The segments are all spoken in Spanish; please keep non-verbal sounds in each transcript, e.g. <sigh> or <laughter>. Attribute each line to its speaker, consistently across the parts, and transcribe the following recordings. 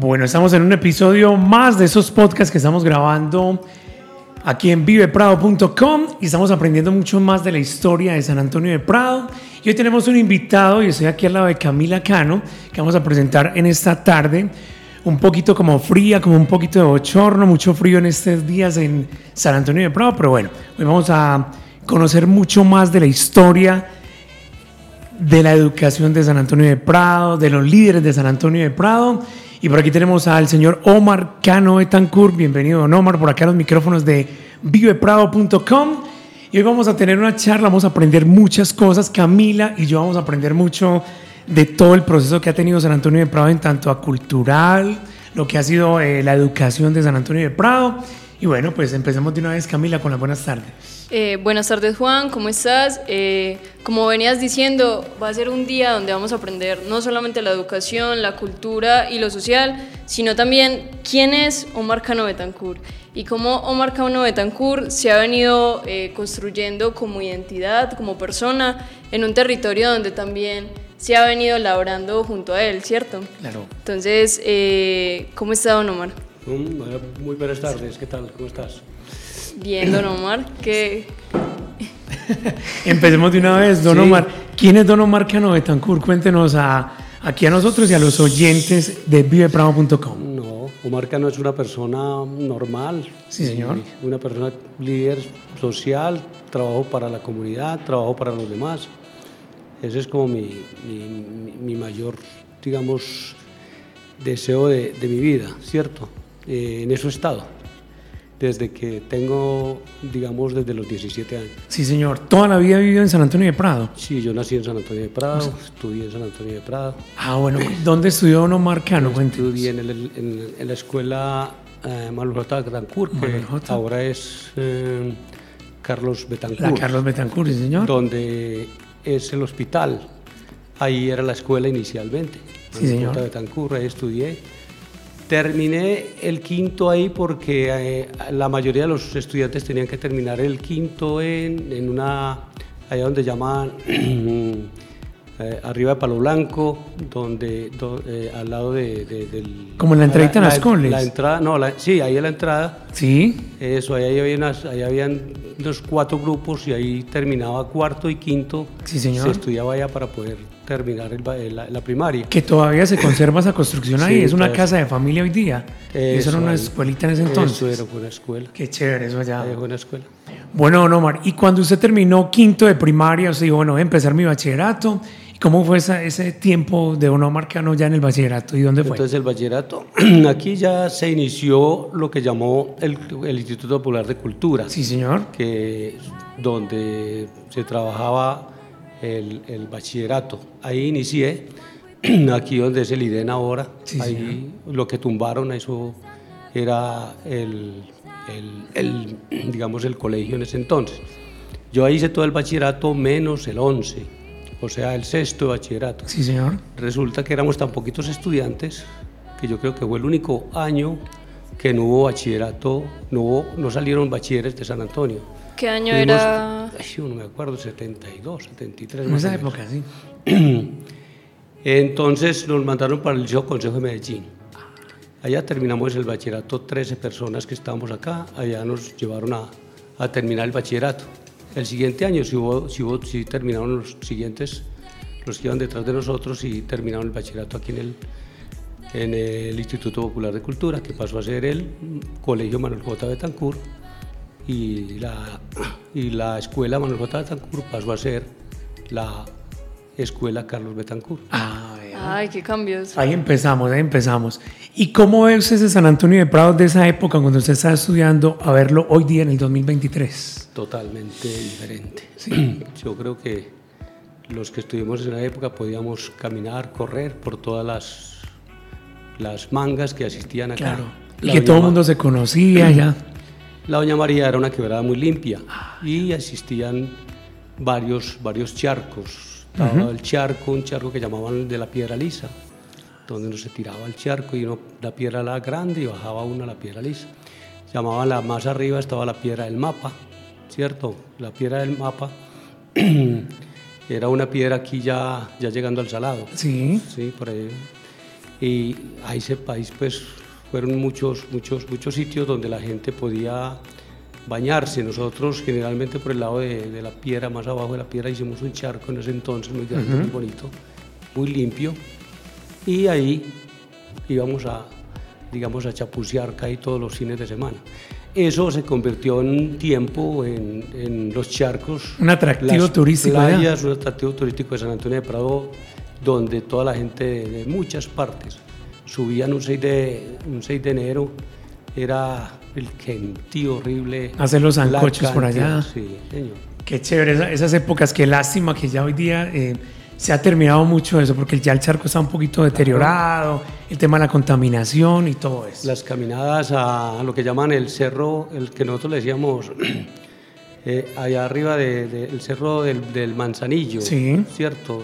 Speaker 1: Bueno, estamos en un episodio más de esos podcasts que estamos grabando aquí en viveprado.com y estamos aprendiendo mucho más de la historia de San Antonio de Prado. Y hoy tenemos un invitado y estoy aquí al lado de Camila Cano, que vamos a presentar en esta tarde, un poquito como fría, como un poquito de bochorno, mucho frío en estos días en San Antonio de Prado, pero bueno, hoy vamos a conocer mucho más de la historia de la educación de San Antonio de Prado, de los líderes de San Antonio de Prado. Y por aquí tenemos al señor Omar Cano Betancourt. Bienvenido, Omar, por acá los micrófonos de viveprado.com. Y hoy vamos a tener una charla, vamos a aprender muchas cosas. Camila y yo vamos a aprender mucho de todo el proceso que ha tenido San Antonio de Prado en tanto a cultural, lo que ha sido eh, la educación de San Antonio de Prado. Y bueno, pues empecemos de una vez, Camila, con las buenas tardes.
Speaker 2: Eh, buenas tardes Juan, ¿cómo estás? Eh, como venías diciendo, va a ser un día donde vamos a aprender no solamente la educación, la cultura y lo social, sino también quién es Omar Cano Betancourt y cómo Omar Cano Betancourt se ha venido eh, construyendo como identidad, como persona, en un territorio donde también se ha venido labrando junto a él, ¿cierto?
Speaker 1: Claro.
Speaker 2: Entonces, ¿cómo está don Omar?
Speaker 3: Muy buenas tardes, ¿qué tal? ¿Cómo estás?
Speaker 2: Bien, don Omar, que... <laughs>
Speaker 1: Empecemos de una vez, don Omar. ¿Quién es don Omar Cano Betancourt? Cuéntenos a, aquí a nosotros y a los oyentes de vivepramo.com.
Speaker 3: No, Omar Cano es una persona normal.
Speaker 1: Sí, señor.
Speaker 3: Una persona líder social, trabajo para la comunidad, trabajo para los demás. Ese es como mi, mi, mayor, digamos, deseo de, de mi vida, ¿cierto? Eh, en eso he estado desde que tengo, digamos, desde los 17 años.
Speaker 1: Sí, señor. ¿Toda la vida vivido en San Antonio de Prado?
Speaker 3: Sí, yo nací en San Antonio de Prado, estudié en San Antonio de Prado.
Speaker 1: Ah, bueno. ¿Dónde estudió Don Omar Cano?
Speaker 3: Estudié en, en, la escuela eh, Manuel J. Betancourt, que ahora es eh, Carlos Betancourt.
Speaker 1: La Carlos Betancourt, sí, señor.
Speaker 3: Donde es el hospital. Ahí era la escuela inicialmente.
Speaker 1: Sí, señor.
Speaker 3: J. Betancourt, ahí estudié Terminé el quinto ahí porque eh, la mayoría de los estudiantes tenían que terminar el quinto en, en una, allá donde llaman <clears throat> eh, arriba de Palo Blanco, donde, eh, al lado de, del...
Speaker 1: Como en la entrada a las coles.
Speaker 3: La entrada, no, sí, ahí en la entrada.
Speaker 1: Sí.
Speaker 3: Eso, ahí había unas, ahí habían dos, cuatro grupos y ahí terminaba cuarto y quinto.
Speaker 1: Sí, señor.
Speaker 3: Se estudiaba allá para poder terminar la, primaria.
Speaker 1: Que todavía se conserva esa construcción ahí, es una casa de familia hoy día. Eso, era una escuelita en ese entonces.
Speaker 3: Eso era una escuela.
Speaker 1: Qué chévere eso allá.
Speaker 3: Era una escuela.
Speaker 1: Bueno, Omar, y cuando usted terminó quinto de primaria, usted dijo, bueno, voy a empezar mi bachillerato. ¿Y cómo fue ese tiempo de Don Omar Cano ya en el bachillerato? ¿Y dónde fue?
Speaker 3: Entonces el bachillerato, <clears throat> aquí ya se inició lo que llamó el, el Instituto Popular de Cultura.
Speaker 1: Sí, señor.
Speaker 3: Que donde se trabajaba el, bachillerato. Ahí inicié, <clears throat> aquí donde es el IDEN ahora, ahí lo que tumbaron, eso era el, el, digamos, el colegio en ese entonces. Yo ahí hice todo el bachillerato menos el 11, o sea, el sexto de bachillerato.
Speaker 1: Sí, señor.
Speaker 3: Resulta que éramos tan poquitos estudiantes que yo creo que fue el único año que no hubo bachillerato, no, hubo, no salieron bachilleres de San Antonio.
Speaker 2: ¿Qué año era?
Speaker 3: Ay, no me acuerdo, 72, 73.
Speaker 1: En esa época, sí. <clears throat>
Speaker 3: Entonces nos mandaron para el Liceo Consejo de Medellín. Allá terminamos el bachillerato, 13 personas que estábamos acá, allá nos llevaron a, a terminar el bachillerato. El siguiente año si terminaron los siguientes, los que iban detrás de nosotros y terminaron el bachillerato aquí en el, Instituto Popular de Cultura, que pasó a ser el Colegio Manuel J. Betancourt y la, y la escuela Manuel J. Betancourt pasó a ser la escuela Carlos Betancourt.
Speaker 1: Ah,
Speaker 2: Ay, qué cambios.
Speaker 1: Ahí empezamos, ahí empezamos. ¿Y cómo ve usted ese San Antonio de Prado de esa época cuando usted estaba estudiando a verlo hoy día en el 2023?
Speaker 3: Totalmente diferente. Sí. <clears throat> Yo creo que los que estuvimos en esa época podíamos caminar, correr por todas las, las mangas que asistían acá.
Speaker 1: Claro. Y que todo el mundo se conocía ya. <clears throat>
Speaker 3: La Doña María era una quebrada muy limpia y existían varios, varios charcos. Estaba el charco, un charco que llamaban de la piedra lisa, donde uno se tiraba al charco y uno la piedra la grande y bajaba uno a la piedra lisa. Llamaban la más arriba estaba la piedra del mapa, ¿cierto? La piedra del mapa <clears throat> era una piedra aquí ya, ya llegando al salado.
Speaker 1: Sí.
Speaker 3: Sí, por ahí. Y a ese país pues fueron muchos, muchos, muchos sitios donde la gente podía bañarse. Nosotros generalmente por el lado de, de, la piedra, más abajo de la piedra, hicimos un charco en ese entonces muy grande, muy bonito, muy limpio. Y ahí íbamos a, digamos, a chapucear casi todos los fines de semana. Eso se convirtió en un tiempo en, en los charcos.
Speaker 1: Un atractivo
Speaker 3: las
Speaker 1: turístico.
Speaker 3: Playas, un atractivo turístico de San Antonio de Prado, donde toda la gente de, de muchas partes subían un 6 de, un 6 de enero. Era el gentío horrible.
Speaker 1: Hacer los zancochos por allá.
Speaker 3: Sí, señor.
Speaker 1: Qué chévere, esa, esas épocas, qué lástima que ya hoy día eh, se ha terminado mucho eso, porque ya el charco está un poquito deteriorado, el tema de la contaminación y todo eso.
Speaker 3: Las caminadas a, lo que llaman el cerro, el que nosotros le decíamos <clears throat> eh, allá arriba del de, de cerro del, del, Manzanillo,
Speaker 1: sí.
Speaker 3: ¿cierto?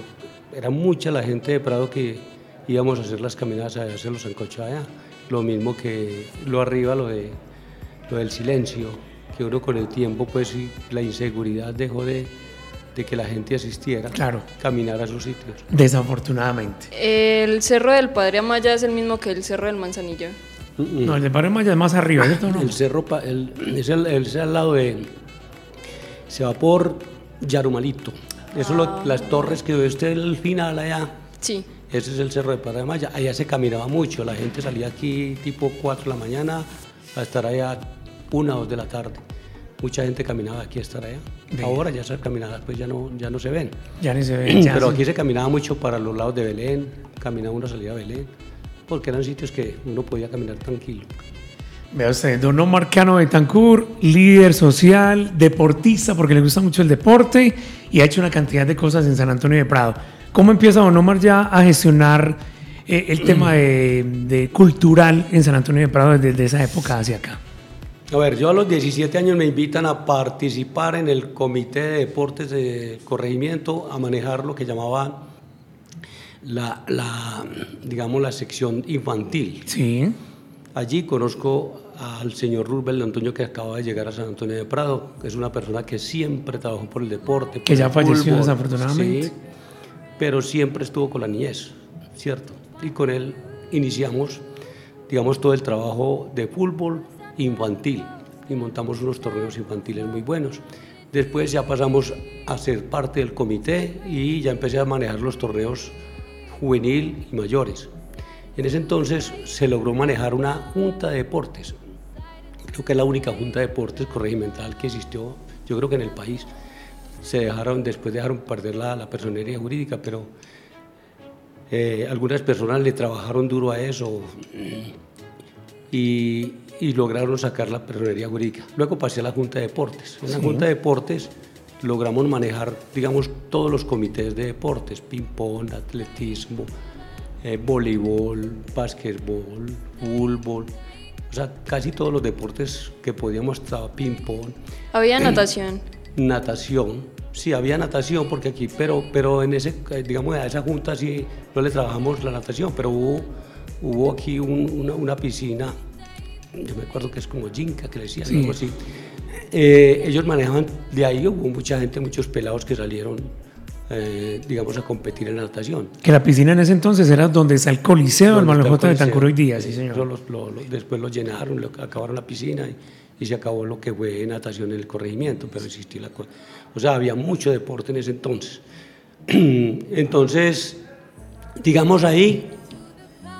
Speaker 3: Era mucha la gente de Prado que íbamos a hacer las caminadas, a hacer los sancochos allá. Lo mismo que lo arriba, lo, de, lo del silencio, que uno con el tiempo, pues la inseguridad dejó de, de que la gente asistiera,
Speaker 1: claro.
Speaker 3: caminar a esos sitios.
Speaker 1: Desafortunadamente.
Speaker 2: El cerro del Padre Amaya es el mismo que el cerro del Manzanillo.
Speaker 1: No, el del Padre Amaya es más arriba, ¿cierto? No?
Speaker 3: El cerro el, es, el, es al lado de. Se va por Yarumalito. Eso ah. lo, las torres que ve usted al final allá.
Speaker 2: Sí.
Speaker 3: Ese es el cerro de Padre Amaya. Allá se caminaba mucho. La gente salía aquí tipo 4 de la mañana a estar allá una o dos de la tarde mucha gente caminaba aquí a estar allá. Bien. Ahora ya esas caminadas pues ya no, ya no se ven.
Speaker 1: Ya ni se <clears throat> ven. Ya
Speaker 3: Pero aquí se caminaba mucho para los lados de Belén, caminaba una salida a Belén, porque eran sitios que uno podía caminar tranquilo.
Speaker 1: Vea usted, don Omar Cano Betancourt, líder social, deportista, porque le gusta mucho el deporte y ha hecho una cantidad de cosas en San Antonio de Prado. ¿Cómo empieza don Omar ya a gestionar eh, el tema de, de, cultural en San Antonio de Prado desde esa época hacia acá?
Speaker 3: A ver, yo a los 17 años me invitan a participar en el Comité de Deportes de Corregimiento, a manejar lo que llamaban la, la, digamos, la sección infantil.
Speaker 1: Sí.
Speaker 3: Allí conozco al señor Rubén Antonio que acaba de llegar a San Antonio de Prado, que es una persona que siempre trabajó por el deporte. Por
Speaker 1: que ya falleció fútbol, desafortunadamente.
Speaker 3: Sí, pero siempre estuvo con la niñez, ¿cierto? Y con él iniciamos, digamos, todo el trabajo de fútbol, infantil y montamos unos torneos infantiles muy buenos. Después ya pasamos a ser parte del comité y ya empecé a manejar los torneos juvenil y mayores. En ese entonces se logró manejar una junta de deportes. Creo que es la única junta de deportes corregimental que existió, yo creo que en el país. Se dejaron, después dejaron perder la, la personería jurídica, pero eh, algunas personas le trabajaron duro a eso. Y, y lograron sacar la personería jurídica. Luego pasé a la Junta de Deportes. En la sí. Junta de Deportes logramos manejar, digamos, todos los comités de deportes, ping-pong, atletismo, eh, voleibol, básquetbol, fútbol, o sea, casi todos los deportes que podíamos, estaba ping-pong.
Speaker 2: ¿Había natación?
Speaker 3: natación, sí, había natación, porque aquí, pero, pero en ese, digamos, a esa junta sí no le trabajamos la natación, pero hubo, hubo aquí un, una, una piscina yo me acuerdo que es como Jinka, que le decían, sí. algo así. Eh, ellos manejaban, de ahí hubo mucha gente, muchos pelados que salieron, eh, digamos, a competir en natación.
Speaker 1: Que la piscina en ese entonces era donde está el Coliseo, el Malojota de Tancuro hoy día, sí, señor.
Speaker 3: Lo, lo, lo, después lo llenaron, lo, acabaron la piscina y, y, se acabó lo que fue natación en el corregimiento, pero existía la cosa. O sea, había mucho deporte en ese entonces. <clears throat> entonces, digamos ahí,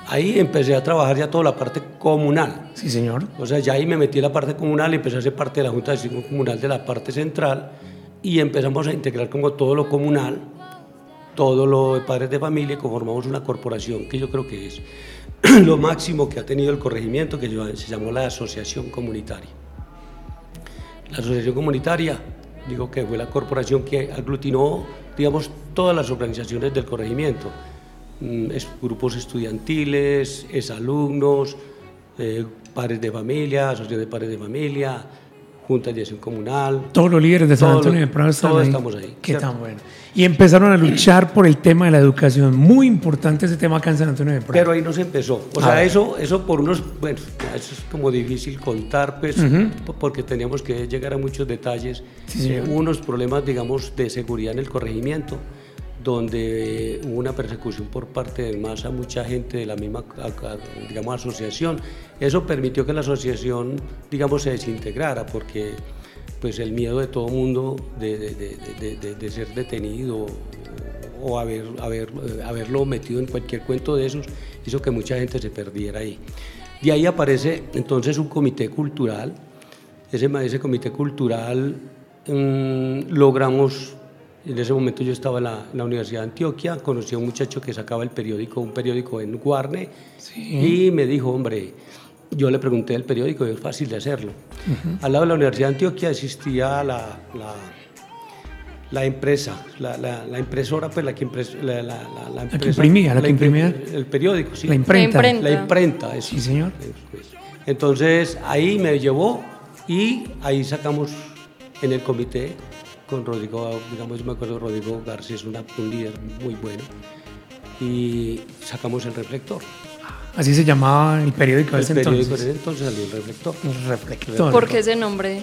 Speaker 3: ahí empecé a trabajar ya toda la parte comunal.
Speaker 1: Sí, señor.
Speaker 3: O sea, ya ahí me metí en la parte comunal y empecé a ser parte de la Junta de Ciclo Comunal de la parte central y empezamos a integrar como todo lo comunal, todo lo de padres de familia y conformamos una corporación que yo creo que es <clears throat> lo máximo que ha tenido el corregimiento, que se llamó la Asociación Comunitaria. La Asociación Comunitaria, digo que fue la corporación que aglutinó, digamos, todas las organizaciones del corregimiento. Es, grupos estudiantiles, es alumnos, eh, padres de familia, asociación de padres de familia, junta de dirección comunal.
Speaker 1: Todos los líderes de San Antonio de Prado
Speaker 3: están todos ahí. estamos ahí.
Speaker 1: Qué ¿cierto? tan bueno. Y empezaron a luchar por el tema de la educación. Muy importante ese tema acá en San Antonio de Prado.
Speaker 3: Pero ahí no se empezó. O sea, eso, eso por unos, bueno, eso es como difícil contar, pues, uh -huh. porque teníamos que llegar a muchos detalles. Sí, eh, unos problemas, digamos, de seguridad en el corregimiento donde hubo una persecución por parte de más a mucha gente de la misma, digamos, asociación. Eso permitió que la asociación, digamos, se desintegrara, porque pues el miedo de todo mundo de, de, de, ser detenido o haber, haber, eh, haberlo metido en cualquier cuento de esos hizo que mucha gente se perdiera ahí. De ahí aparece entonces un comité cultural. Ese, ese comité cultural mmm, logramos en ese momento yo estaba en la, Universidad de Antioquia, conocí a un muchacho que sacaba el periódico, un periódico en Guarne, y me dijo, hombre, yo le pregunté el periódico y es fácil de hacerlo. Al lado de la Universidad de Antioquia existía la, la, empresa, la, impresora, pues la que, la,
Speaker 1: la, que imprimía, la, que imprimía.
Speaker 3: El periódico, sí.
Speaker 1: La imprenta.
Speaker 3: La imprenta,
Speaker 1: Sí, señor.
Speaker 3: Pues. Entonces ahí me llevó y ahí sacamos en el comité con Rodrigo, digamos, me acuerdo, Rodrigo García es una, un líder muy bueno, y sacamos el reflector.
Speaker 1: Así se llamaba el periódico de ese
Speaker 3: entonces.
Speaker 1: El periódico
Speaker 3: de ese entonces salió el reflector.
Speaker 1: El reflector.
Speaker 2: ¿Por qué ese nombre?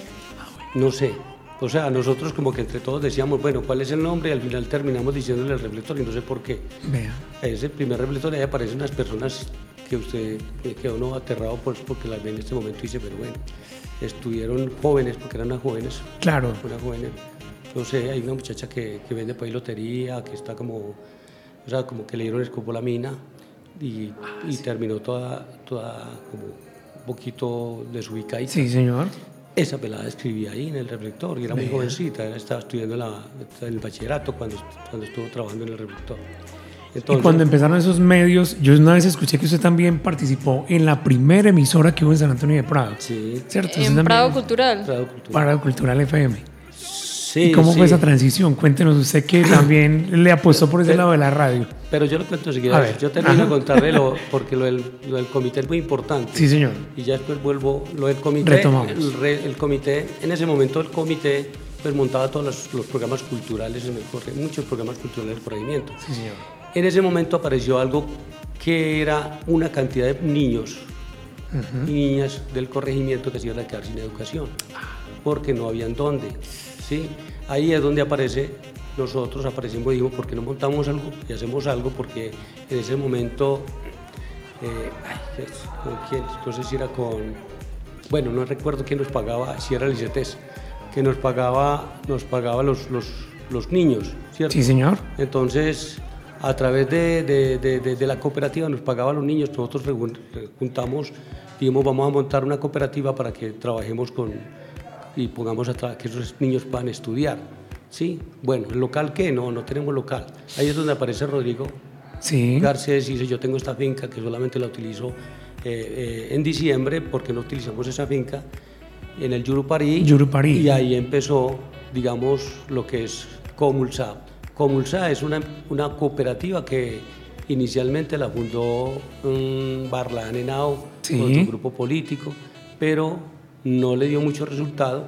Speaker 3: No sé. O sea, nosotros como que entre todos decíamos, bueno, ¿cuál es el nombre? Y al final terminamos diciéndole el reflector y no sé por qué.
Speaker 1: Vea.
Speaker 3: Es el primer reflector y ahí aparecen las personas que usted quedó no aterrado pues, porque las ve en este momento y dice, pero bueno, estuvieron jóvenes, porque eran unas jóvenes.
Speaker 1: Claro.
Speaker 3: Unas jóvenes no sé, hay una muchacha que, que vende por ahí lotería, que está como, o sea, como que le dieron escopolamina y, y terminó toda, toda como un poquito desubicada.
Speaker 1: Sí, señor.
Speaker 3: Esa pelada escribía ahí en el reflector y era muy jovencita, estaba estudiando en, la, el bachillerato cuando, cuando estuvo trabajando en el reflector.
Speaker 1: y cuando empezaron esos medios, yo una vez escuché que usted también participó en la primera emisora que hubo en San Antonio de Prado.
Speaker 3: Sí.
Speaker 1: ¿Cierto?
Speaker 2: En Prado Cultural.
Speaker 3: Prado Cultural.
Speaker 1: Prado Cultural FM. ¿Y cómo fue esa transición? Cuéntenos usted que también le apostó por ese lado de la radio.
Speaker 3: Pero yo lo cuento seguida. Yo termino de contarle lo, porque lo del, comité es muy importante.
Speaker 1: Sí, señor.
Speaker 3: Y ya después vuelvo, lo del comité.
Speaker 1: Retomamos.
Speaker 3: El, comité, en ese momento el comité pues montaba todos los, programas culturales, en el, muchos programas culturales del corregimiento.
Speaker 1: Sí, señor.
Speaker 3: En ese momento apareció algo que era una cantidad de niños y niñas del corregimiento que se iban a quedar sin educación, porque no habían dónde. ¿Sí? Ahí es donde aparece, nosotros aparecimos y dijimos, ¿por qué no montamos algo y hacemos algo? Porque en ese momento, eh, ¿con quién? No sé si era con, bueno, no recuerdo quién nos pagaba, si era el ICETES, que nos pagaba, nos pagaba los, los, los niños, ¿cierto?
Speaker 1: Sí, señor.
Speaker 3: Entonces, a través de, de, de, de, la cooperativa nos pagaba a los niños, nosotros juntamos, dijimos vamos a montar una cooperativa para que trabajemos con, y pongamos a que esos niños puedan estudiar. ¿Sí? Bueno, ¿el local qué? No, no tenemos local. Ahí es donde aparece Rodrigo
Speaker 1: sí.
Speaker 3: Garcés y dice, yo tengo esta finca que solamente la utilizo eh, eh, en diciembre porque no utilizamos esa finca en el Yurupari.
Speaker 1: Yurupari.
Speaker 3: Y ahí empezó, digamos, lo que es Comulsa. Comulsa es una, una cooperativa que inicialmente la fundó um, Barlan Henao con su grupo político, pero no le dio mucho resultado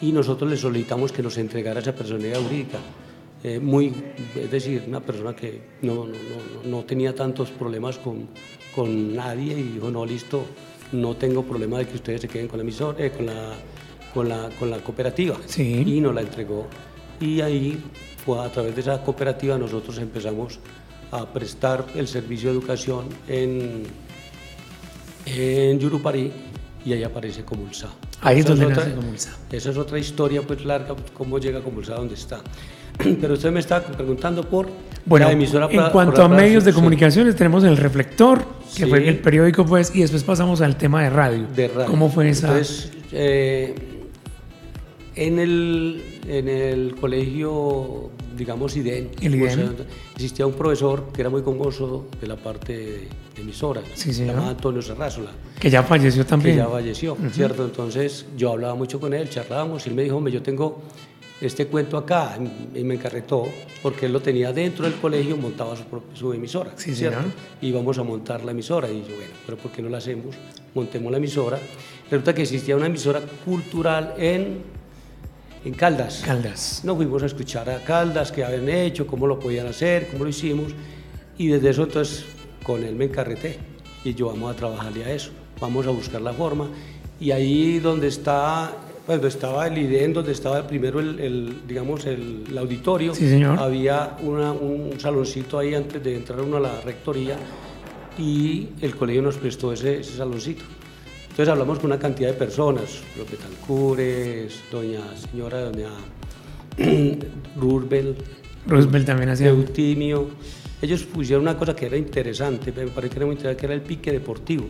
Speaker 3: y nosotros le solicitamos que nos entregara esa personalidad jurídica. Eh, muy, es decir, una persona que no, no, no, no tenía tantos problemas con, con, nadie y dijo, no, listo, no tengo problema de que ustedes se queden con la, emisor, eh, con la, con la, con la cooperativa.
Speaker 1: Sí.
Speaker 3: Y nos la entregó. Y ahí, pues, a través de esa cooperativa, nosotros empezamos a prestar el servicio de educación en, en Yurupari y ahí aparece Comulsa.
Speaker 1: Ahí es donde nace Comulsa.
Speaker 3: Esa es otra historia pues larga, cómo llega Comulsa a donde está. <clears throat> Pero usted me está preguntando por
Speaker 1: bueno, la emisora. En cuanto a medios de comunicaciones, tenemos el Reflector, que fue el periódico, pues, y después pasamos al tema de radio.
Speaker 3: De radio.
Speaker 1: ¿Cómo fue esa?
Speaker 3: Entonces, eh, en, el, en el colegio, digamos, IDEN, existía un profesor que era muy famoso de la parte de emisora,
Speaker 1: sí,
Speaker 3: se llamaba Antonio Serrázola.
Speaker 1: Que ya falleció también.
Speaker 3: Que ya falleció, ¿cierto? Entonces yo hablaba mucho con él, charlábamos, y él me dijo, hombre, yo tengo este cuento acá, y me encarretó, porque él lo tenía dentro del colegio, montaba su, su emisora,
Speaker 1: sí,
Speaker 3: ¿cierto? Y íbamos a montar la emisora, y yo, bueno, pero ¿por qué no la hacemos? Montemos la emisora. Resulta que existía una emisora cultural en en Caldas.
Speaker 1: Caldas.
Speaker 3: Nos fuimos a escuchar a Caldas, qué habían hecho, cómo lo podían hacer, cómo lo hicimos. Y desde eso entonces con él me encarreté y yo vamos a trabajarle a eso, vamos a buscar la forma. Y ahí donde está cuando estaba el IDEN, donde estaba primero el, el, digamos, el, el auditorio,
Speaker 1: Sí, señor.
Speaker 3: había una- un saloncito ahí antes de entrar uno a la rectoría y el colegio nos prestó ese, ese saloncito. Entonces hablamos con una cantidad de personas, los Betancures, doña señora, doña <clears throat> Rurbel,
Speaker 1: Roosevelt también hacía.
Speaker 3: Eutimio. Ellos pusieron una cosa que era interesante, me parece que era muy interesante, que era el pique deportivo.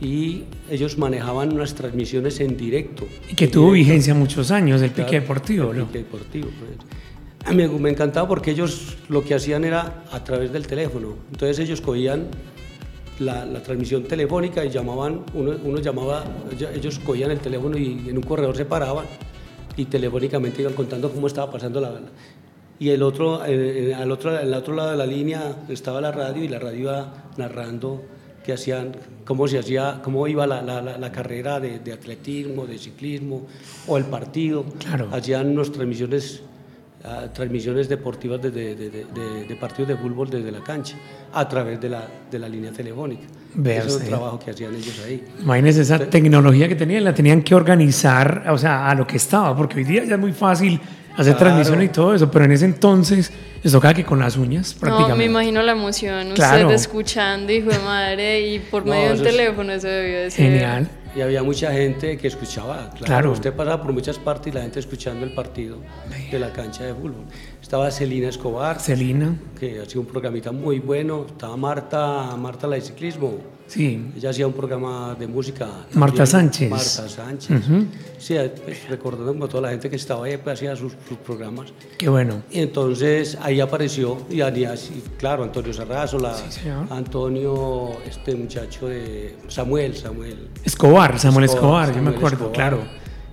Speaker 3: Y ellos manejaban unas transmisiones en directo.
Speaker 1: Y que tuvo
Speaker 3: directo.
Speaker 1: vigencia muchos años, el pique deportivo,
Speaker 3: el
Speaker 1: ¿no?
Speaker 3: pique deportivo, pues. Mí me encantaba porque ellos lo que hacían era a través del teléfono. Entonces ellos cogían la, la transmisión telefónica y llamaban, uno, uno llamaba, ellos- cogían el teléfono y en un corredor se paraban y telefónicamente iban contando cómo estaba pasando la... y el otro, eh, eh, al otro, al otro lado de la línea estaba la radio y la radio iba narrando qué hacían, cómo se hacía, cómo iba la, la- la- la carrera de, de atletismo, de ciclismo o el partido.
Speaker 1: Claro.
Speaker 3: Hacían unas transmisiones, transmisiones deportivas desde- de, de- de- de partidos de fútbol desde la cancha a través de la, de la línea telefónica.
Speaker 1: Vea
Speaker 3: Ese es el trabajo que hacían ellos ahí.
Speaker 1: Imagínense esa tecnología que tenían, la tenían que organizar, o sea, a lo que estaba, porque hoy día ya es muy fácil hacer
Speaker 3: Claro.
Speaker 1: transmisiones y todo eso, pero en ese entonces les tocaba que con las uñas
Speaker 2: No,
Speaker 1: prácticamente.
Speaker 2: me imagino la emoción,
Speaker 1: Claro.
Speaker 2: usted escuchando, hijo de madre, y por
Speaker 3: No,
Speaker 2: medio de un
Speaker 3: eso es-
Speaker 2: teléfono, eso debió de ser.
Speaker 1: Genial.
Speaker 3: Y había mucha gente que escuchaba, claro,
Speaker 1: Claro.
Speaker 3: usted pasaba por muchas partes y la gente escuchando el partido de la cancha de fútbol. Estaba Celina Escobar,
Speaker 1: Celina,
Speaker 3: que hacía un programita muy bueno. Estaba Marta, Marta la de ciclismo.
Speaker 1: Sí,
Speaker 3: Ella hacía un programa de música.
Speaker 1: Marta
Speaker 3: también.
Speaker 1: Sánchez.
Speaker 3: Marta Sánchez.
Speaker 1: Ujú.
Speaker 3: Sí, pues, recordando como toda la gente que estaba ahí, pues, hacía sus, sus programas.
Speaker 1: qué bueno.
Speaker 3: Y entonces ahí apareció, y, así, claro, Antonio Sarrazola,
Speaker 1: Sí.
Speaker 3: Antonio, este muchacho de Samuel, Samuel.
Speaker 1: Escobar, Samuel
Speaker 3: Escobar,
Speaker 1: Escobar, yo me
Speaker 3: Samuel
Speaker 1: acuerdo,
Speaker 3: Escobar.
Speaker 1: claro.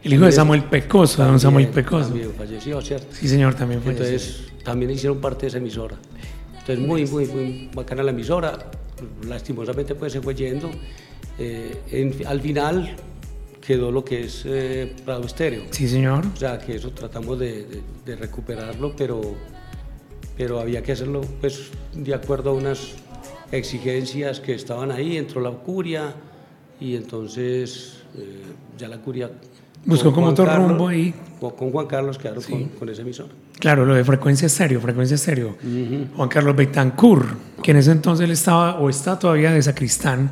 Speaker 1: El hijo de Samuel Pecoso, don
Speaker 3: también-
Speaker 1: Samuel Pecoso.
Speaker 3: También falleció, ¿cierto?
Speaker 1: Sí, señor, también fue.
Speaker 3: Entonces también hicieron parte de esa emisora. Entonces muy, muy, muy bacana la emisora. Lastimosamente pues se fue yendo. Eh, en- al final quedó lo que es eh, Prado Estéreo.
Speaker 1: Sí, señor.
Speaker 3: O sea que eso tratamos de, de- de recuperarlo, pero, pero había que hacerlo pues de acuerdo a unas exigencias que estaban ahí, entró la curia y entonces eh, ya la curia...
Speaker 1: Buscó como
Speaker 3: Juan
Speaker 1: otro
Speaker 3: Carlos-
Speaker 1: rumbo ahí.
Speaker 3: Con, Juan Carlos, claro, con, con esa emisora.
Speaker 1: Claro, lo de frecuencia estéreo, frecuencia estéreo. Juan Carlos Betancourt, que en ese entonces él estaba o está todavía de sacristán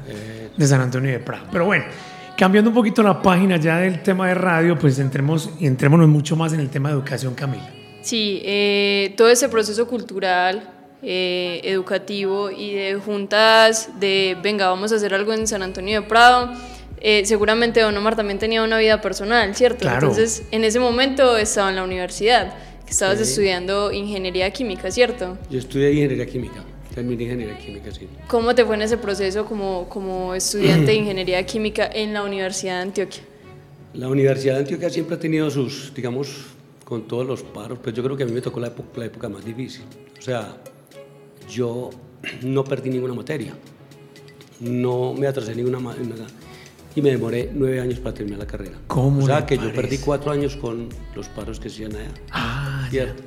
Speaker 1: de San Antonio de Prado. Pero bueno, cambiando un poquito la página ya del tema de radio, pues entremos y entrémonos mucho más en el tema de educación, Camila.
Speaker 2: Sí, eh, todo ese proceso cultural, eh, educativo y de juntas de, venga, vamos a hacer algo en San Antonio de Prado. Eh, seguramente Don Omar también tenía una vida personal, ¿cierto?
Speaker 1: Claro.
Speaker 2: Entonces, en ese momento estaba en la universidad, que estabas
Speaker 3: Sí.
Speaker 2: estudiando ingeniería química, ¿cierto?
Speaker 3: Yo estudié ingeniería química, terminé ingeniería química, sí.
Speaker 2: ¿Cómo te fue en ese proceso como, como estudiante de <clears throat> ingeniería química en la Universidad de Antioquia?
Speaker 3: La Universidad de Antioquia siempre ha tenido sus, digamos, con todos los paros, pues yo creo que a mí me tocó la, época- la época más difícil. O sea, yo <clears throat> no perdí ninguna materia, no me atrasé ninguna ma- nada y me demoré nueve años para terminar la carrera.
Speaker 1: ¿Cómo
Speaker 3: O sea, que yo
Speaker 1: parece?
Speaker 3: perdí cuatro años con los paros que hacían allá.
Speaker 1: Ah,
Speaker 3: ¿cierto?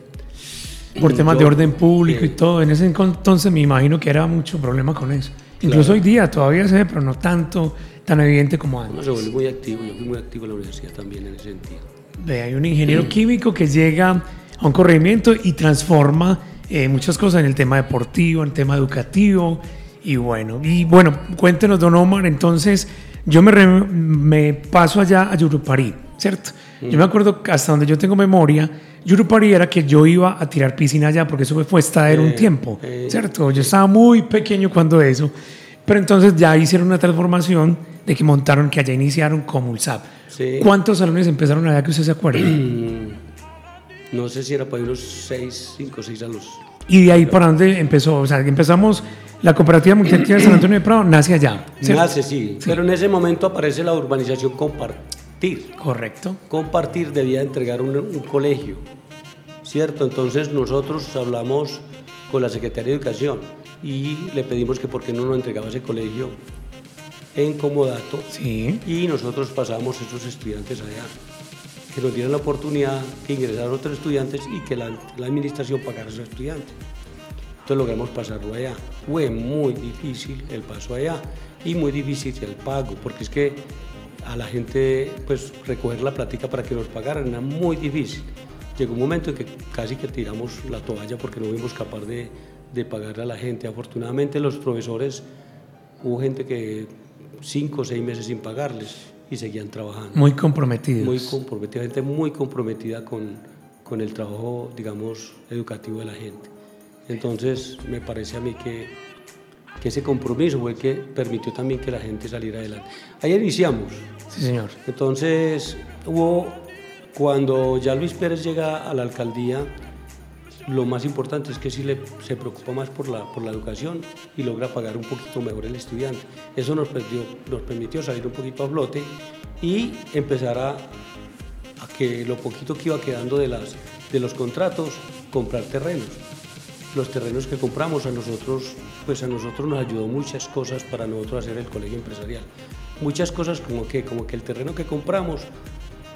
Speaker 1: por temas de
Speaker 3: Yo-
Speaker 1: orden público y
Speaker 3: sí.
Speaker 1: todo. En ese entonces me imagino que era mucho problema con eso. Incluso
Speaker 3: Claro.
Speaker 1: hoy día todavía se ve, pero no tanto tan evidente como antes.
Speaker 3: Uno se vuelve muy activo, yo fui muy activo en la universidad también en ese sentido.
Speaker 1: Ve, hay un ingeniero químico que llega a un corregimiento y transforma eh, muchas cosas en el tema deportivo, en el tema educativo. Y bueno, y bueno, cuéntenos, don Omar, entonces yo me, re- me paso allá a Yurupari, ¿cierto? Yo me acuerdo que hasta donde yo tengo memoria, Yurupari era que yo iba a tirar piscina allá, porque eso fue estadero un
Speaker 3: Eh,
Speaker 1: tiempo,
Speaker 3: eh,
Speaker 1: ¿cierto? Yo estaba muy pequeño cuando eso, pero entonces ya hicieron una transformación de que montaron, que allá iniciaron como ULSAP.
Speaker 3: Sí.
Speaker 1: ¿Cuántos salones empezaron allá que usted se acuerda? <clears throat>
Speaker 3: No sé si era para unos seis, cinco, seis años.
Speaker 1: Y de ahí para dónde empezó, o sea, empezamos la cooperativa multiactiva de San Antonio de Prado, nace allá.
Speaker 3: Nace, sí, pero en ese momento aparece la urbanización compartir.
Speaker 1: Correcto.
Speaker 3: Compartir debía entregar un, un colegio, ¿cierto? Entonces nosotros hablamos con la Secretaría de Educación y le pedimos que por qué no nos entregaba ese colegio en Comodato
Speaker 1: Sí.
Speaker 3: y nosotros pasamos esos estudiantes allá. Que nos dieran la oportunidad que ingresaran otros estudiantes y que la, administración pagara a esos estudiantes. Entonces logramos pasarlo allá. Fue muy difícil el paso allá y muy difícil el pago, porque es que a la gente pues recoger la plática para que nos pagaran, era muy difícil. Llegó un momento en que casi que tiramos la toalla porque no fuimos capaz de, de pagarle a la gente. Afortunadamente los profesores, hubo gente que cinco o seis meses sin pagarles y seguían trabajando.
Speaker 1: Muy comprometidos.
Speaker 3: Muy comprometida, gente muy comprometida con, con el trabajo, digamos, educativo de la gente. Entonces, me parece a mí que, que ese compromiso fue el que permitió también que la gente saliera adelante. Ahí iniciamos.
Speaker 1: Sí, señor.
Speaker 3: Entonces, hubo, cuando ya Luis Pérez llega a la alcaldía, lo más importante es que sí se preocupa más por la, por la educación y logra pagar un poquito mejor el estudiante. Eso nos permitió, nos permitió salir un poquito a flote y empezar a, a que lo poquito que iba quedando de, las, de los contratos, comprar terrenos. Los terrenos que compramos a nosotros, pues a nosotros nos ayudó muchas cosas para nosotros hacer el colegio empresarial. Muchas cosas como que, como que el terreno que compramos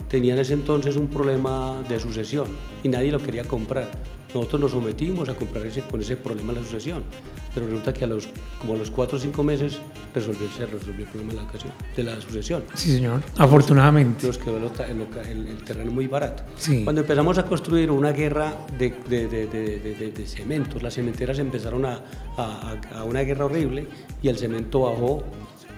Speaker 3: tenía en ese entonces un problema de sucesión y nadie lo quería comprar. Nosotros nos sometimos a comprar ese, con ese problema de la sucesión, pero resulta que a los, como a los cuatro o cinco meses resolvió, se resolvió el problema de la, ocasión, de la sucesión.
Speaker 1: Sí, señor. Afortunadamente.
Speaker 3: Nos quedó el, el, el terreno muy barato.
Speaker 1: Sí.
Speaker 3: Cuando empezamos a construir una guerra de, de, de, de cementos, las cementeras empezaron a, a, a una guerra horrible y el cemento bajó,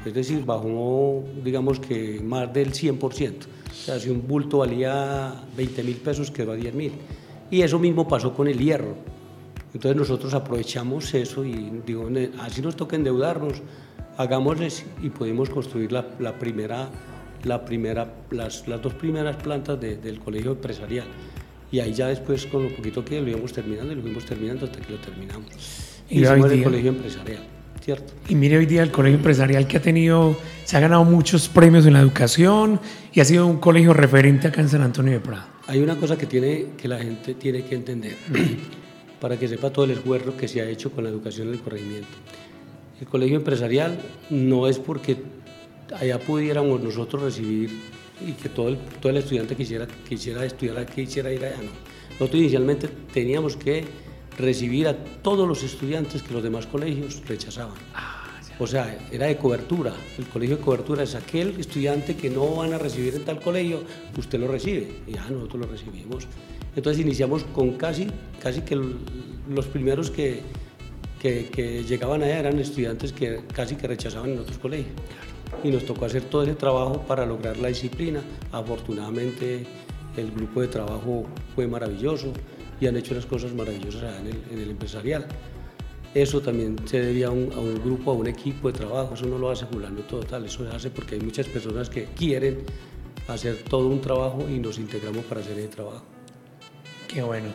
Speaker 3: es decir, bajó, digamos que más del 100%. O sea, si un bulto valía 20 mil pesos, quedó a 10 mil. Y eso mismo pasó con el hierro. Entonces nosotros aprovechamos eso y digo, así nos toca endeudarnos, hagámosles y pudimos construir la, la primera, la primera, las, las dos primeras plantas de, del colegio empresarial. Y ahí ya después, con lo poquito que lo íbamos terminando, lo fuimos terminando hasta que lo terminamos. Y, y hicimos el colegio empresarial. ¿Cierto?
Speaker 1: Y mire hoy día el colegio empresarial que ha tenido, se ha ganado muchos premios en la educación y ha sido un colegio referente acá en San Antonio de Prado.
Speaker 3: Hay una cosa que, tiene, que la gente tiene que entender <clears throat> para que sepa todo el esfuerzo que se ha hecho con la educación en el corregimiento. El colegio empresarial no es porque allá pudiéramos nosotros recibir y que todo el, todo el estudiante quisiera, quisiera estudiar aquí, quisiera ir allá, no. Nosotros inicialmente teníamos que recibir a todos los estudiantes que los demás colegios rechazaban. O sea, era de cobertura. El colegio de cobertura es aquel estudiante que no van a recibir en tal colegio, usted lo recibe. Y ya nosotros lo recibimos. Entonces iniciamos con casi, casi que los primeros que, que, que llegaban allá eran estudiantes que casi que rechazaban en otros colegios. Y nos tocó hacer todo ese trabajo para lograr la disciplina. Afortunadamente el grupo de trabajo fue maravilloso y han hecho las cosas maravillosas en el, en el empresarial. Eso también se debía a un, a un, grupo, a un equipo de trabajo, eso no lo hace fulano total, eso se hace porque hay muchas personas que quieren hacer todo un trabajo y nos integramos para hacer ese trabajo.
Speaker 1: Qué bueno.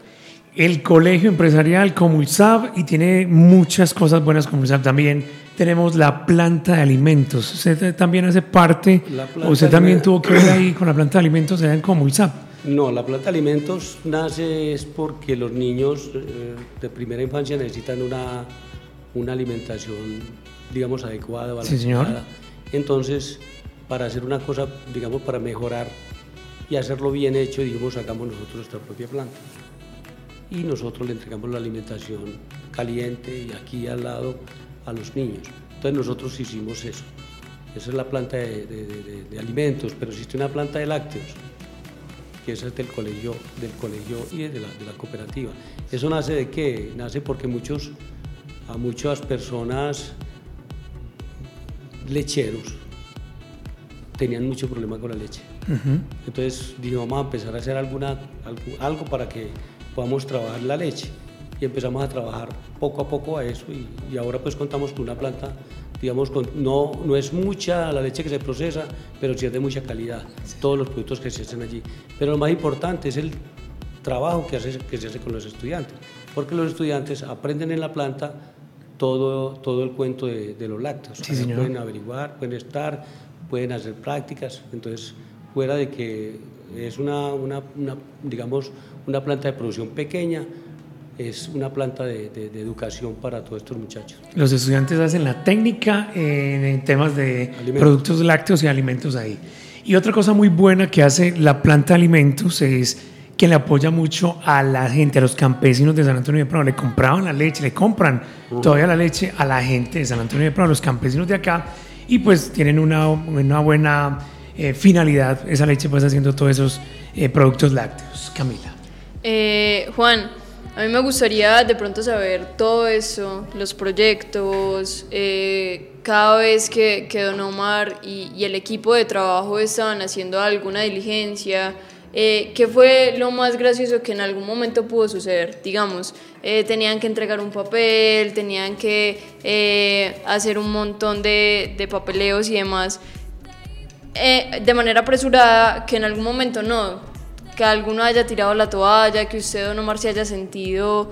Speaker 1: El colegio empresarial como ULSAB y tiene muchas cosas buenas como ULSAB también. Tenemos la planta de alimentos. Usted también hace parte, usted también tuvo que ver ahí con la planta de alimentos allá en Comulsab.
Speaker 3: No, la planta de alimentos nace es porque los niños eh, de primera infancia necesitan una, una alimentación, digamos, adecuada,
Speaker 1: balanceada. Sí, señor.
Speaker 3: Entonces, para hacer una cosa, digamos, para mejorar y hacerlo bien hecho, dijimos, sacamos nosotros nuestra propia planta. Y nosotros le entregamos la alimentación caliente y aquí al lado a los niños. Entonces nosotros hicimos eso. Esa es la planta de, de, de, de alimentos, pero existe una planta de lácteos que es del colegio, del colegio y de la, de la cooperativa. ¿Eso nace de qué? Nace porque muchos, a muchas personas lecheros tenían mucho problema con la leche. Uh -huh. Entonces dijimos, vamos a empezar a hacer alguna, algo, algo, para que podamos trabajar la leche. Y empezamos a trabajar poco a poco a eso y, y ahora pues contamos con una planta digamos, con, no, no es mucha la leche que se procesa, pero sí es de mucha calidad, sí. todos los productos que se hacen allí. Pero lo más importante es el trabajo que, hace, que se hace con los estudiantes, porque los estudiantes aprenden en la planta todo, todo el cuento de, de los lácteos.
Speaker 1: Sí, señor.
Speaker 3: Pueden averiguar, pueden estar, pueden hacer prácticas, entonces fuera de que es una, una, una digamos, una planta de producción pequeña, es una planta de, de, de, educación para todos estos muchachos.
Speaker 1: Los estudiantes hacen la técnica en, en temas de alimentos. productos lácteos y alimentos ahí. Y otra cosa muy buena que hace la planta de alimentos es que le apoya mucho a la gente, a los campesinos de San Antonio de Prado. Le compraban la leche, le compran uh. todavía la leche a la gente de San Antonio de Prado, los campesinos de acá, y pues tienen una, una buena eh, finalidad esa leche pues haciendo todos esos eh, productos lácteos. Camila.
Speaker 2: Eh, Juan, a mí me gustaría de pronto saber todo eso, los proyectos, cada vez que, que Don Omar y, el equipo de trabajo estaban haciendo alguna diligencia, eh, ¿Qué fue lo más gracioso que en algún momento pudo suceder? Digamos, eh, tenían que entregar un papel, tenían que eh, hacer un montón de papeleos y demás de manera apresurada, que en algún momento no, que alguno haya tirado la toalla, que usted, don Omar, se haya sentido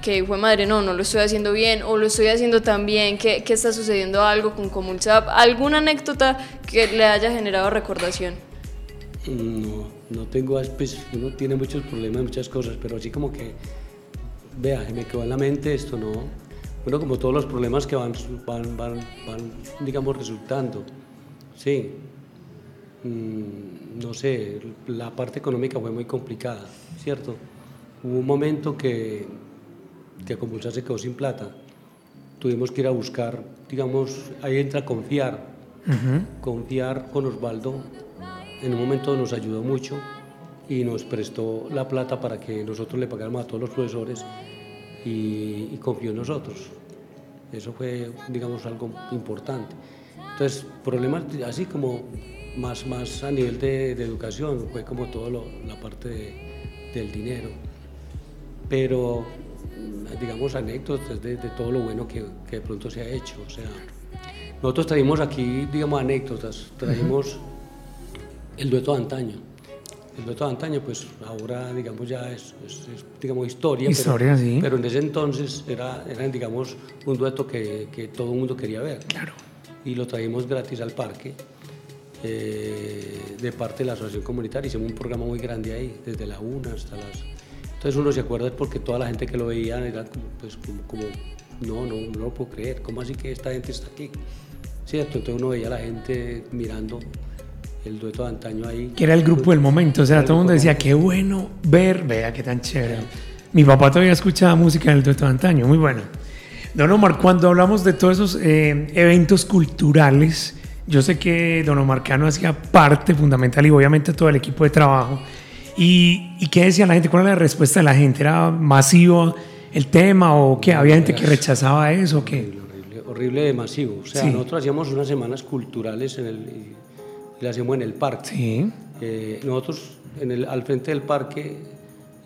Speaker 2: que fue madre, no, no lo estoy haciendo bien o lo estoy haciendo tan bien, que, que está sucediendo algo con Comulsap, alguna anécdota que le haya generado recordación.
Speaker 3: No, no tengo, pues uno tiene muchos problemas, muchas cosas, pero así como que, vea, me quedó en la mente esto, ¿no? Bueno, como todos los problemas que van, van, van, van digamos, resultando. Sí, mm, no sé, la parte económica fue muy complicada, ¿cierto? Hubo un momento que, que Compulsar se quedó sin plata. Tuvimos que ir a buscar, digamos, ahí entra confiar, confiar con Osvaldo en un momento nos ayudó mucho y nos prestó la plata para que nosotros le pagáramos a todos los profesores y, confió en nosotros. Eso fue, digamos, algo importante. Entonces, problemas así como más, más a nivel de, educación, fue como toda la parte del dinero. Pero, digamos, anécdotas de, todo lo bueno que, que, de pronto se ha hecho. O sea, nosotros traímos aquí, digamos, anécdotas, traímos el dueto de antaño. El dueto de antaño, pues ahora, digamos, ya es, digamos, historia.
Speaker 1: Historia,
Speaker 3: pero,
Speaker 1: sí.
Speaker 3: Pero en ese entonces era, era digamos, un dueto que, que, todo el mundo quería ver.
Speaker 1: Claro.
Speaker 3: Y lo traímos gratis al parque. Eh, de parte de la asociación comunitaria, hicimos un programa muy grande ahí, desde la una hasta las... Entonces uno se acuerda porque toda la gente que lo veía era como, pues, como, no, no, no lo puedo creer, ¿cómo así que esta gente está aquí? ¿Cierto? Entonces uno veía a la gente mirando el dueto de antaño ahí.
Speaker 1: Que era el grupo del momento, o sea, todo el mundo decía, qué bueno ver, vea qué tan chévere. Mi papá todavía escuchaba música del dueto de antaño, muy bueno. Don Omar, cuando hablamos de todos esos eh, eventos culturales, yo sé que Don Omar Cano hacía parte fundamental y obviamente todo el equipo de trabajo. ¿Y, ¿Y, qué decía la gente? ¿Cuál era la respuesta de la gente? ¿Era masivo el tema o qué? ¿Había gente que rechazaba eso o qué?
Speaker 3: Horrible, horrible, de masivo. O sea, nosotros hacíamos unas semanas culturales en el la hacíamos en el parque.
Speaker 1: Sí.
Speaker 3: Eh, nosotros en el, al frente del parque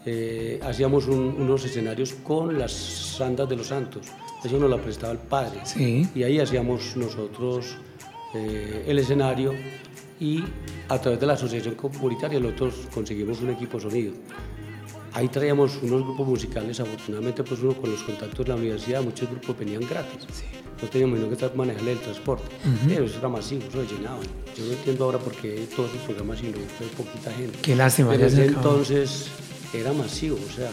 Speaker 3: eh, hacíamos unos escenarios con las sandas de los santos. Eso nos la prestaba el padre.
Speaker 1: Sí.
Speaker 3: Y ahí hacíamos nosotros eh, el escenario y a través de la asociación comunitaria nosotros conseguimos un equipo sonido. Ahí traíamos unos grupos musicales, afortunadamente pues uno con los contactos de la universidad, muchos grupos venían gratis. Sí no teníamos que estar manejando el transporte. Pero eso era masivo, eso lo llenaban. Yo no entiendo ahora por qué todos esos programas y no fue poquita gente.
Speaker 1: Qué lástima.
Speaker 3: Pero desde entonces era masivo, o sea,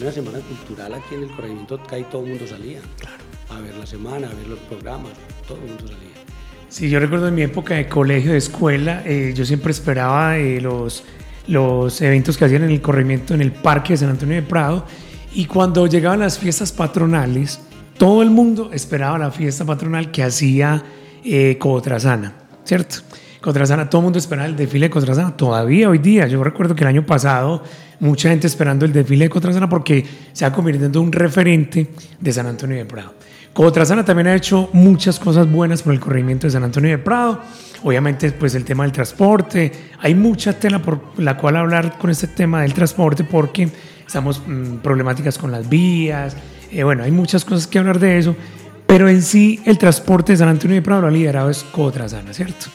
Speaker 3: una semana cultural aquí en el corregimiento y todo el mundo salía. A ver la semana, a ver los programas, todo el mundo salía.
Speaker 1: Sí, yo recuerdo en mi época de colegio, de escuela, eh, yo siempre esperaba eh, los, los eventos que hacían en el corregimiento, en el Parque de San Antonio de Prado, y cuando llegaban las fiestas patronales, todo el mundo esperaba la fiesta patronal que hacía eh, Cotrazana, ¿cierto? Cotrazana, todo el mundo esperaba el desfile de Cotrazana, todavía hoy día. Yo recuerdo que el año pasado mucha gente esperando el desfile de Cotrazana porque se ha convirtiendo en un referente de San Antonio de Prado. Cotrazana también ha hecho muchas cosas buenas por el corregimiento de San Antonio de Prado. Obviamente, pues el tema del transporte. Hay mucha tela por la cual hablar con este tema del transporte porque estamos mm, problemáticas con las vías, eh, bueno, hay muchas cosas que hablar de eso, pero en sí el transporte de San Antonio de Prado lo ha liderado es Cotrazana, ¿cierto?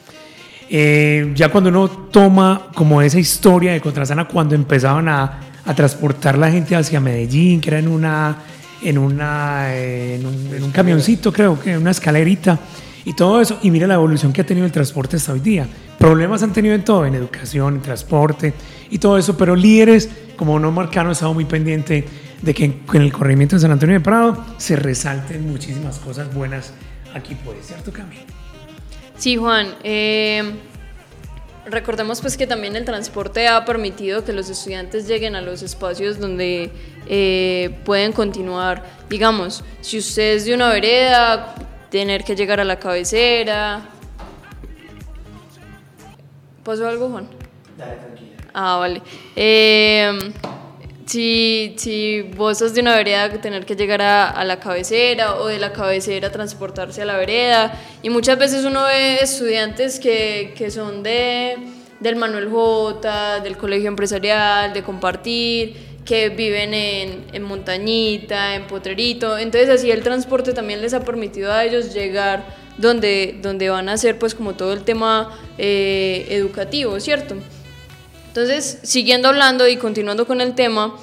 Speaker 1: Eh, ya cuando uno toma como esa historia de Cotrazana, cuando empezaban a, a, transportar la gente hacia Medellín, que era en una en una en un, en un camioncito, creo que una escalerita y todo eso, y mira la evolución que ha tenido el transporte hasta hoy día. Problemas han tenido en todo, en educación, en transporte y todo eso, pero líderes como no Marcano ha estado muy pendiente de que en el corregimiento de San Antonio de Prado se resalten muchísimas cosas buenas aquí, pues, ¿cierto, Camilo?
Speaker 2: Sí, Juan. Eh, recordemos pues que también el transporte ha permitido que los estudiantes lleguen a los espacios donde eh, pueden continuar. Digamos, si usted es de una vereda, tener que llegar a la cabecera. ¿Pasó algo, Juan? Dale, tranquila. Ah, vale. Eh, si, si vos sos de una vereda, tener que llegar a, la cabecera o de la cabecera transportarse a la vereda. Y muchas veces uno ve estudiantes que, que son de, del Manuel J, del colegio empresarial, de compartir, que viven en, en Montañita, en Potrerito. Entonces así el transporte también les ha permitido a ellos llegar donde, donde van a hacer pues como todo el tema eh, educativo, ¿cierto? Entonces, siguiendo hablando y continuando con el tema,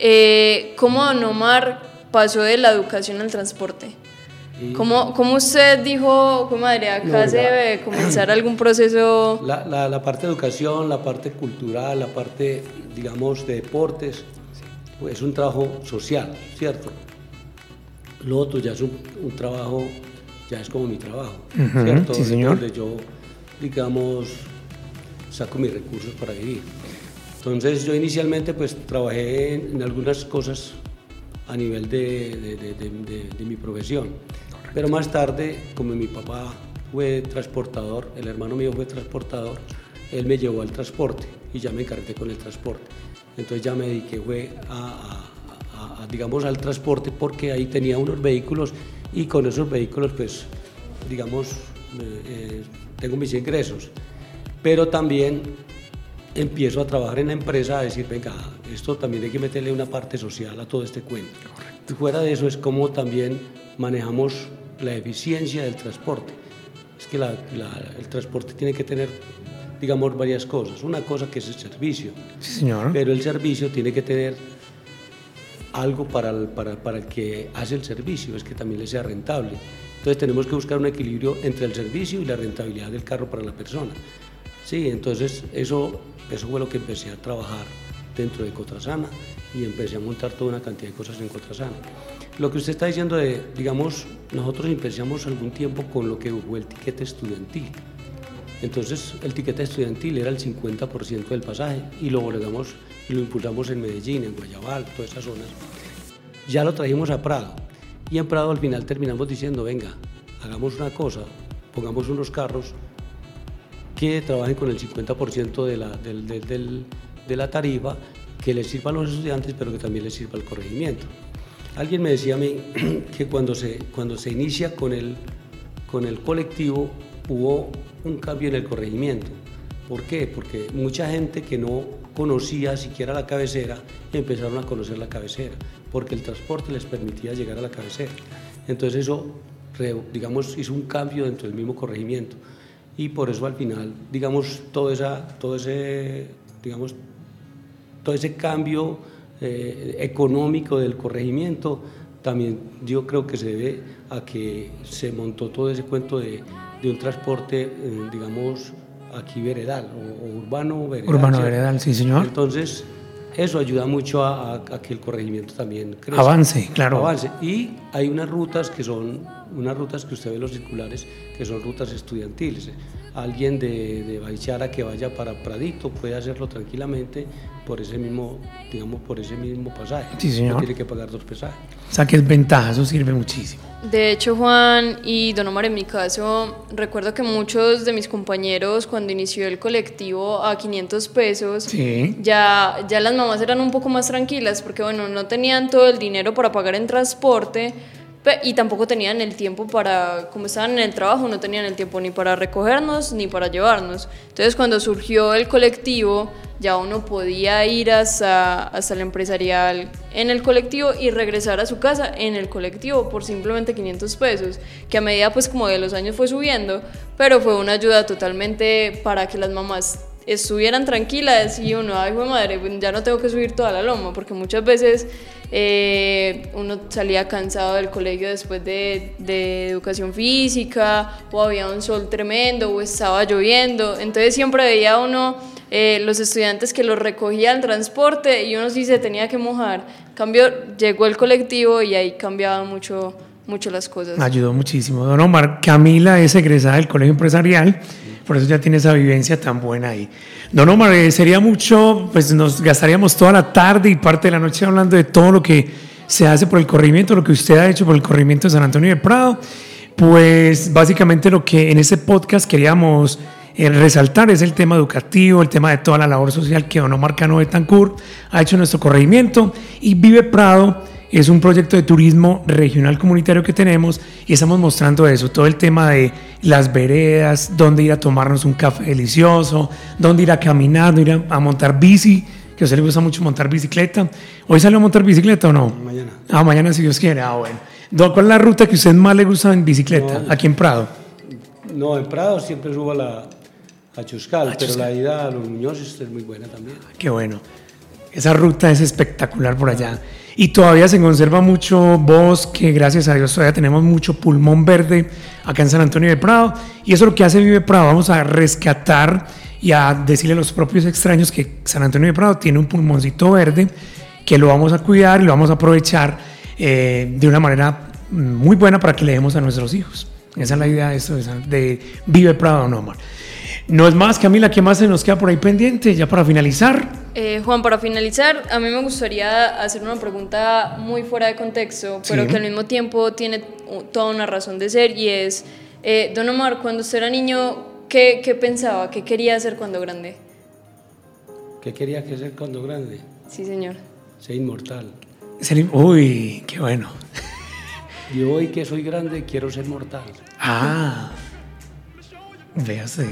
Speaker 2: eh, ¿cómo Don Omar pasó de la educación al transporte? ¿Cómo, ¿Cómo, usted dijo, cómo madre, acá se debe comenzar <clears throat> algún proceso?
Speaker 3: La, la, la, parte de educación, la parte cultural, la parte, digamos, de deportes, pues es un trabajo social, ¿cierto? Lo otro ya es un, un trabajo, ya es como mi trabajo,
Speaker 1: uh -huh,
Speaker 3: ¿cierto?
Speaker 1: Sí, señor.
Speaker 3: Donde yo, digamos, saco mis recursos para vivir. Entonces yo inicialmente pues trabajé en, en algunas cosas a nivel de, de, de, de, mi profesión, pero más tarde, como mi papá fue transportador, el hermano mío fue transportador, él me llevó al transporte y ya me encargué con el transporte. Entonces ya me dediqué fue a, a, a, digamos al transporte porque ahí tenía unos vehículos y con esos vehículos pues digamos eh, eh, tengo mis ingresos. Pero también empiezo a trabajar en la empresa a decir, venga, esto también hay que meterle una parte social a todo este cuento. Correcto. Y fuera de eso es como también manejamos la eficiencia del transporte. Es que la, la, el transporte tiene que tener, digamos, varias cosas. Una cosa que es el servicio.
Speaker 1: Sí, señor.
Speaker 3: Pero el servicio tiene que tener algo para el, para, para el que hace el servicio, es que también le sea rentable. Entonces tenemos que buscar un equilibrio entre el servicio y la rentabilidad del carro para la persona. Sí, entonces eso, eso fue lo que empecé a trabajar dentro de Cotrasana y empecé a montar toda una cantidad de cosas en Cotrasana. Lo que usted está diciendo de, digamos, nosotros empezamos algún tiempo con lo que fue el tiquete estudiantil. Entonces el tiquete estudiantil era el 50% del pasaje y lo volvemos y lo impulsamos en Medellín, en Guayabal, todas esas zonas. Ya lo trajimos a Prado y en Prado al final terminamos diciendo, venga, hagamos una cosa, pongamos unos carros que trabajen con el 50% de la, del, del, del, de la tarifa, que les sirva a los estudiantes, pero que también les sirva al corregimiento. Alguien me decía a mí <clears throat> que cuando se, cuando se inicia con el, con el colectivo hubo un cambio en el corregimiento. ¿Por qué? Porque mucha gente que no conocía siquiera la cabecera empezaron a conocer la cabecera, porque el transporte les permitía llegar a la cabecera. Entonces eso, digamos, hizo un cambio dentro del mismo corregimiento y por eso al final, digamos, todo, esa, todo, ese, digamos, todo ese cambio eh, económico del corregimiento también yo creo que se debe a que se montó todo ese cuento de, de un transporte, eh, digamos, aquí veredal o, o urbano veredal.
Speaker 1: Urbano veredal, sí, señor.
Speaker 3: Entonces, eso ayuda mucho a, a, a, que el corregimiento también crezca.
Speaker 1: Avance, claro.
Speaker 3: Avance. Y hay unas rutas que son, unas rutas que usted ve en los circulares, que son rutas estudiantiles. Alguien de, de Baichara que vaya para Pradito puede hacerlo tranquilamente por ese mismo, digamos, por ese mismo pasaje.
Speaker 1: Sí, señor.
Speaker 3: No tiene que pagar dos pasajes.
Speaker 1: O sea que es ventaja, eso sirve muchísimo.
Speaker 2: De hecho, Juan y Don Omar, en mi caso, recuerdo que muchos de mis compañeros, cuando inició el colectivo a 500 pesos,
Speaker 1: sí.
Speaker 2: ya, ya las mamás eran un poco más tranquilas, porque bueno, no tenían todo el dinero para pagar en transporte, y tampoco tenían el tiempo para, como estaban en el trabajo, no tenían el tiempo ni para recogernos ni para llevarnos. Entonces, cuando surgió el colectivo, ya uno podía ir hasta, hasta el empresarial en el colectivo y regresar a su casa en el colectivo por simplemente 500 pesos, que a medida pues como de los años fue subiendo, pero fue una ayuda totalmente para que las mamás estuvieran tranquilas y uno, ay, madre, ya no tengo que subir toda la loma, porque muchas veces eh, uno salía cansado del colegio después de, de, educación física, o había un sol tremendo, o estaba lloviendo, entonces siempre veía uno eh, los estudiantes que los recogían transporte y uno sí se tenía que mojar. Cambio, llegó el colectivo y ahí cambiaban mucho, mucho las cosas.
Speaker 1: Ayudó muchísimo. Don Omar, Camila es egresada del colegio empresarial por eso ya tiene esa vivencia tan buena ahí. Don Omar, eh, sería mucho, pues nos gastaríamos toda la tarde y parte de la noche hablando de todo lo que se hace por el corrimiento, lo que usted ha hecho por el corrimiento de San Antonio de Prado. Pues básicamente lo que en ese podcast queríamos eh, resaltar es el tema educativo, el tema de toda la labor social que Don Omar Cano Betancourt ha hecho en nuestro corregimiento y Vive Prado es un proyecto de turismo regional comunitario que tenemos y estamos mostrando eso, todo el tema de las veredas, dónde ir a tomarnos un café delicioso, dónde ir a caminar, dónde ir a, montar bici, que a usted le gusta mucho montar bicicleta. ¿Hoy salió a montar bicicleta o no?
Speaker 3: Mañana.
Speaker 1: Ah, mañana si Dios quiere. Ah, bueno. ¿Cuál es la ruta que a usted más le gusta en bicicleta? aquí en Prado.
Speaker 3: No, en Prado siempre subo a la a Chuscal, pero la ida a los Muñozes es muy buena también.
Speaker 1: Qué bueno. Esa ruta es espectacular por allá. Y todavía se conserva mucho bosque, gracias a Dios todavía tenemos mucho pulmón verde acá en San Antonio de Prado. Y eso es lo que hace Vive Prado. Vamos a rescatar y a decirle a los propios extraños que San Antonio de Prado tiene un pulmoncito verde, que lo vamos a cuidar y lo vamos a aprovechar eh, de una manera muy buena para que le demos a nuestros hijos. Esa es la idea de esto, de Vive Prado, no, Omar. No es más, Camila, ¿qué más se nos queda por ahí pendiente ya para finalizar?
Speaker 2: Eh, Juan, para finalizar, a mí me gustaría hacer una pregunta muy fuera de contexto, pero que al mismo tiempo tiene toda una razón de ser y es, eh, Don Omar, cuando usted era niño, ¿qué, ¿qué, pensaba? ¿Qué quería hacer cuando grande?
Speaker 3: ¿Qué quería hacer cuando grande?
Speaker 2: Sí, señor.
Speaker 3: Ser inmortal.
Speaker 1: Ser, uy, qué bueno. <laughs>
Speaker 3: Y hoy que soy grande quiero ser mortal.
Speaker 1: Ah, véase.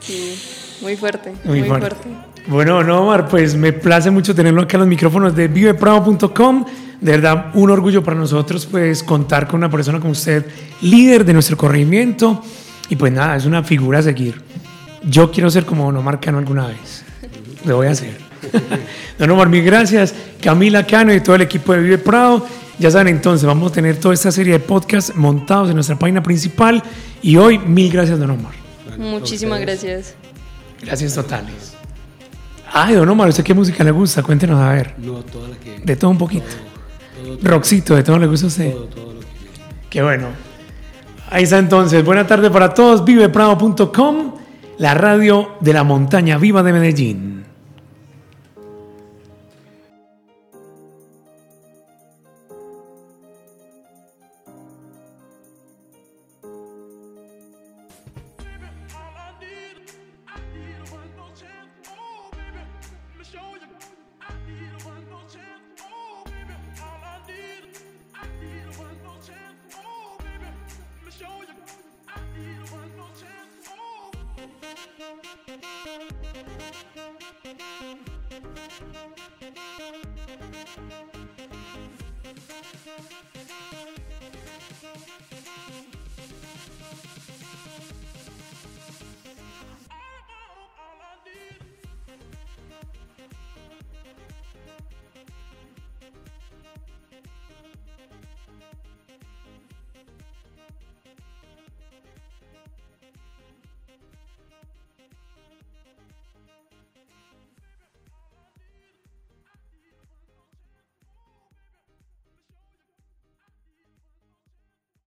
Speaker 2: Sí, muy fuerte. Muy, fuerte.
Speaker 1: Bueno, no, Omar, pues me place mucho tenerlo acá en los micrófonos de viveprado.com. De verdad, un orgullo para nosotros, pues, contar con una persona como usted, líder de nuestro corregimiento. Y pues nada, es una figura a seguir. Yo quiero ser como Don Omar Cano alguna vez. Lo voy a hacer. <laughs> Don Omar, mil gracias. Camila Cano y todo el equipo de Vive Prado. Ya saben, entonces, vamos a tener toda esta serie de podcasts montados en nuestra página principal. Y hoy, mil gracias, Don Omar.
Speaker 2: Muchísimas gracias.
Speaker 1: Gracias totales. Ay, don Omar, ¿usted qué música le gusta? Cuéntenos a ver.
Speaker 3: No, toda la que.
Speaker 1: De todo un poquito. Roxito, ¿de todo le gusta a usted?
Speaker 3: Todo, todo lo que.
Speaker 1: Qué bueno. Ahí está entonces. Buena tarde para todos. Viveprado.com, la radio de la montaña viva de Medellín.